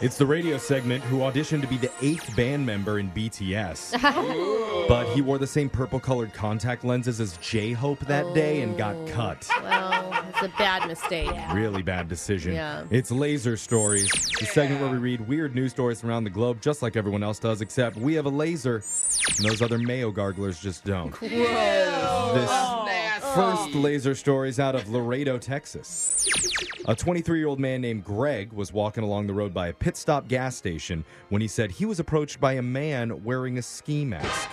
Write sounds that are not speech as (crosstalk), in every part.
It's the radio segment who auditioned to be the eighth band member in BTS. (laughs) but he wore the same purple colored contact lenses as J Hope that day and got oh. cut. Well, it's a bad mistake. (laughs) Really bad decision. Yeah. It's Laser Stories, the segment where we read weird news stories from around the globe, just like everyone else does, except we have a laser, and those other mayo garglers just don't. This first oh. laser stories out of Laredo, Texas. A 23 year old man named Greg was walking along the road by a pit stop gas station when he said he was approached by a man wearing a ski mask.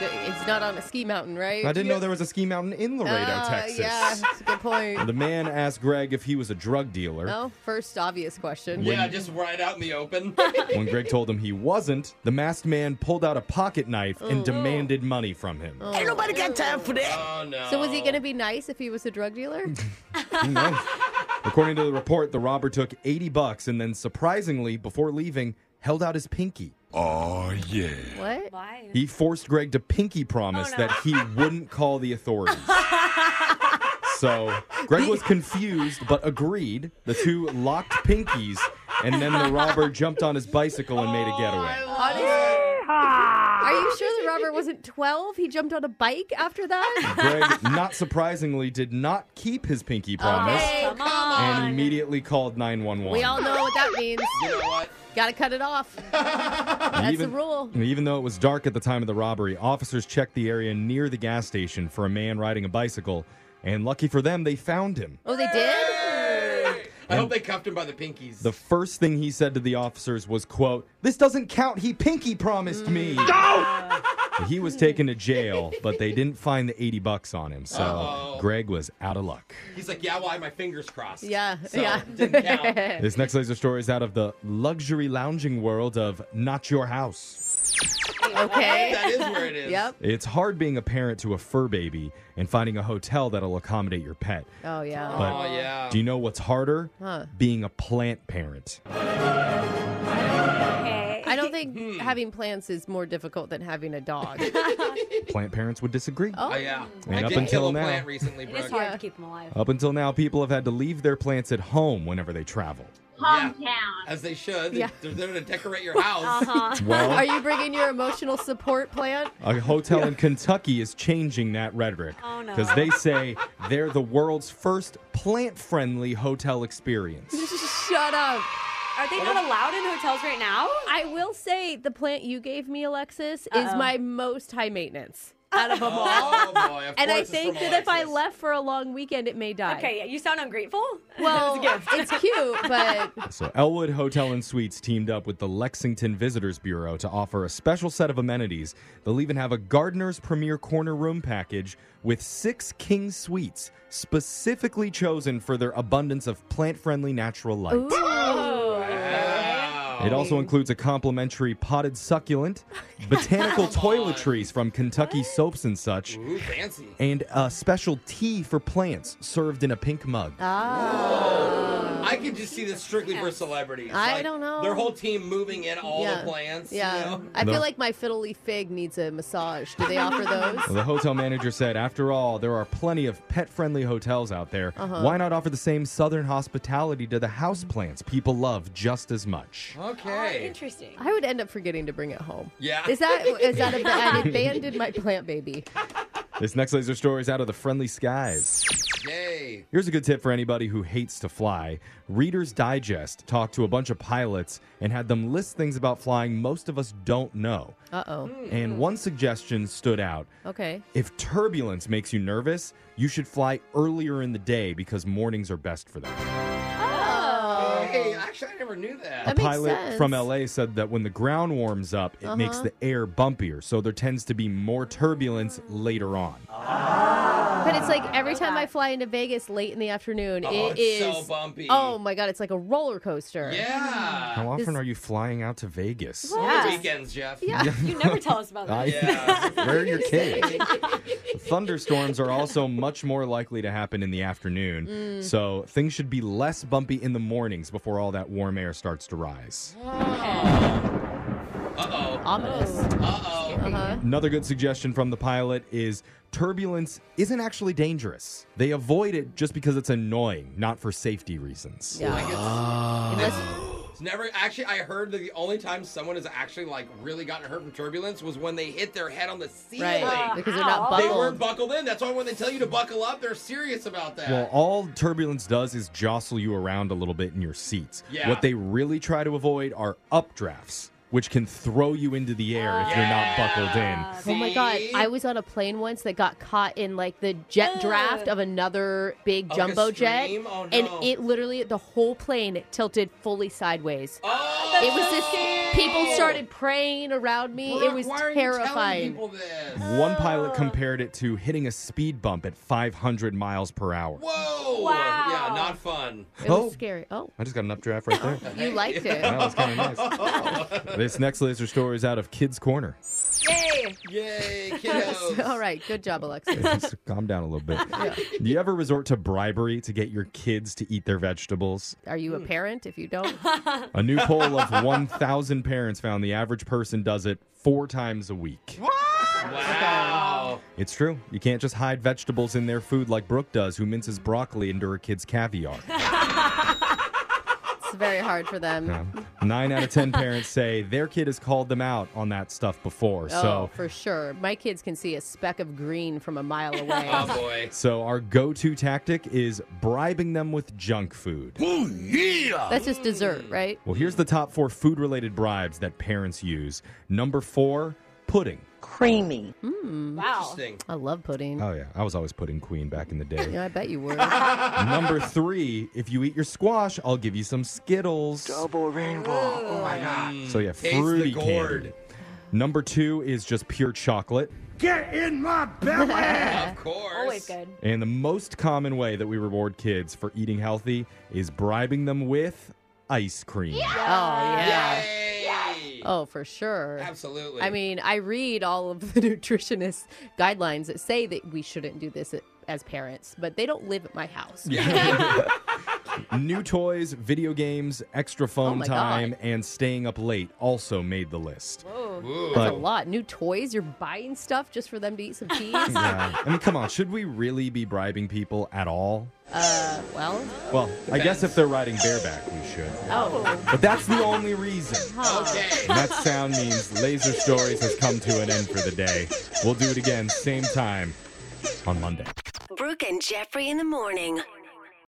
It's not on a ski mountain, right? I didn't know there was a ski mountain in Laredo, Uh, Texas. Yeah, that's a good point. The man asked Greg if he was a drug dealer. Oh, first obvious question. Yeah, just right out in the open. (laughs) When Greg told him he wasn't, the masked man pulled out a pocket knife and demanded money from him. Ain't nobody got time for that. oh no. So was he going to be nice if he was a drug dealer? (laughs) Who knows? According to the report, the robber took 80 bucks and then surprisingly, before leaving, held out his pinky. Oh, yeah. What? Why? He forced Greg to pinky promise Oh, no. that he wouldn't call the authorities. (laughs) so Greg was confused but agreed. The two locked pinkies, and then the robber jumped on his bicycle and made a getaway. Are you sure the robber wasn't 12? He jumped on a bike after that? (laughs) Greg, not surprisingly, did not keep his pinky promise Okay, Come come and immediately called 911. We all know what that means. You know what? Got to cut it off. (laughs) That's even, the rule. Even though it was dark at the time of the robbery, officers checked the area near the gas station for a man riding a bicycle, and lucky for them, they found him. Oh, they did? I hope they cuffed him by the pinkies. The first thing he said to the officers was, quote, This doesn't count. He pinky promised me. Mm. he was taken to jail, but they didn't find the 80 bucks on him. So Uh-oh. Greg was out of luck. He's like, yeah, well, I had my fingers crossed. Yeah, So, yeah. Didn't count. This next laser story is out of the luxury lounging world of Not Your House. (laughs) okay. that is where it is. Yep. It's hard being a parent to a fur baby and finding a hotel that'll accommodate your pet. Oh, yeah. But Oh yeah. do you know what's harder? Huh. Being a plant parent. Okay. I don't (laughs) think hmm. having plants is more difficult than having a dog. (laughs) Plant parents would disagree. Oh, Oh yeah. And I up did until kill a now- plant recently, It Brooke. is hard Yeah. to keep them alive. Up until now, people have had to leave their plants at home whenever they travel. Yeah. As they should. They- Yeah. They're there to decorate your house. Uh-huh. (laughs) (laughs) Well, Are you bringing your emotional support plant? a hotel in Kentucky is changing that rhetoric Oh, no. because they say they're the world's first plant-friendly hotel experience. (laughs) Shut up. Are they not allowed in hotels right now? I will say the plant you gave me, Alexis, is Uh-oh. my most high maintenance out of them oh, all. Oh boy. Of And I think that if I left for a long weekend, it may die. Okay, you sound ungrateful. (laughs) Well, That was a gift. (laughs) it's cute, but (laughs) So Elwood Hotel and Suites teamed up with the Lexington Visitors Bureau to offer a special set of amenities. They'll even have a Gardener's Premier Corner room package with six king suites specifically chosen for their abundance of plant-friendly natural light. ooh. Wow. It also includes a complimentary potted succulent, (laughs) botanical toiletries from Kentucky Soaps and such, Ooh, fancy. and a special tea for plants served in a pink mug. Ah. I could just see this strictly for celebrities. I Like, don't know. Their whole team moving in all Yeah. the plants. Yeah. You know? I No. feel like my fiddle leaf fig needs a massage. Do they offer those? Well, the hotel manager said, after all, there are plenty of pet friendly hotels out there. Uh-huh. Why not offer the same southern hospitality to the houseplants people love just as much? Okay. Interesting. I would end up forgetting to bring it home. Yeah. Is that (laughs) is that a I abandoned my plant baby? This next laser story is out of the friendly skies. Yay. Here's a good tip for anybody who hates to fly. Reader's Digest talked to a bunch of pilots and had them list things about flying most of us don't know. Uh oh. And one suggestion stood out. Okay. If turbulence makes you nervous, you should fly earlier in the day because mornings are best for that. Oh. Hey, actually, I never knew that. That makes pilot sense. from LA said that when the ground warms up, it makes Uh-huh. the air bumpier, so there tends to be more turbulence later on. But it's like every time I fly into Vegas late in the afternoon, Oh, it it's is so bumpy. Oh my god, it's like a roller coaster. Yeah. How often This- are you flying out to Vegas? Well, Yeah. Weekends, Jeff. Yeah. (laughs) You never tell us about that. I- Yeah. Where are your (laughs) kids? Thunderstorms are also much more likely to happen in the afternoon, Mm. so things should be less bumpy in the mornings before all that warm air starts to rise. Uh oh. Ominous. Uh oh. Uh-huh. Another good suggestion from the pilot is turbulence isn't actually dangerous. They avoid it just because it's annoying, not for safety reasons. Yeah. Like it's, Unless- it's never actually. I heard that the only time someone has actually like really gotten hurt from turbulence was when they hit their head on the ceiling. right. Because they're not Ow. They weren't buckled in. That's why when they tell you to buckle up, they're serious about that. Well, all turbulence does is jostle you around a little bit in your seats. Yeah. What they really try to avoid are updrafts, which can throw you into the air if you're not ah. buckled in. Oh my god! I was on a plane once that got caught in like the jet draft of another big Oh, like a jumbo jet, stream? Oh, and no. it literally the whole plane tilted fully sideways. oh, it was just people started praying around me. Brooke, it was why are you telling terrifying. people this? One pilot compared it to hitting a speed bump at 500 miles per hour. Whoa! Wow. Yeah, not fun. It Oh. was scary. Oh, I just got an updraft right there. (laughs) you liked it. That was kind of nice. (laughs) this next laser story is out of Kids Corner. Yay! Yay, (laughs) kiddos! All right, good job, Alexis. (laughs) Just calm down a little bit. Do you ever resort to bribery to get your kids to eat their vegetables? Are you a Hmm. parent? If you don't, A new poll of (laughs) 1,000 parents found the average person does it four times a week. Wow. It's true. You can't just hide vegetables in their food like Brooke does, who minces broccoli into her kids' caviar. It's very hard for them. Yeah. Nine out of 10 parents say their kid has called them out on that stuff before. Oh, So. for sure. My kids can see a speck of green from a mile away. (laughs) Oh boy. So, our go to tactic is bribing them with junk food. That's just dessert, right? Well, here's the top four food related bribes that parents use. Number four, pudding. creamy. Hmm. Wow. Interesting. I love pudding. Oh, yeah. I was always pudding queen back in the day. Yeah, I bet you were. (laughs) Number three, if you eat your squash, I'll give you some Skittles. Double rainbow. Oh my god. So, yeah, Taste the fruity gourd. candy. Number two is just pure chocolate. Get in my belly. (laughs) Of course. Always good. And the most common way that we reward kids for eating healthy is bribing them with ice cream. Oh, yeah. Yay! Oh, for sure. Absolutely. I mean, I read all of the (laughs) nutritionist guidelines that say that we shouldn't do this as parents, but they don't live at my house. (laughs) New toys, video games, extra phone Oh my time, God. and staying up late also made the list. Whoa. Ooh. That's a But- lot. New toys, you're buying stuff just for them to eat some (laughs) cheese? Yeah. I mean, come on, should we really be bribing people at all? uh, well, Well, I guess if they're riding bareback, we should. oh. But that's the only reason. Okay. And that sound means Laser Stories has come to an end for the day. We'll do it again, same time on Monday. Brooke and Jeffrey in the morning.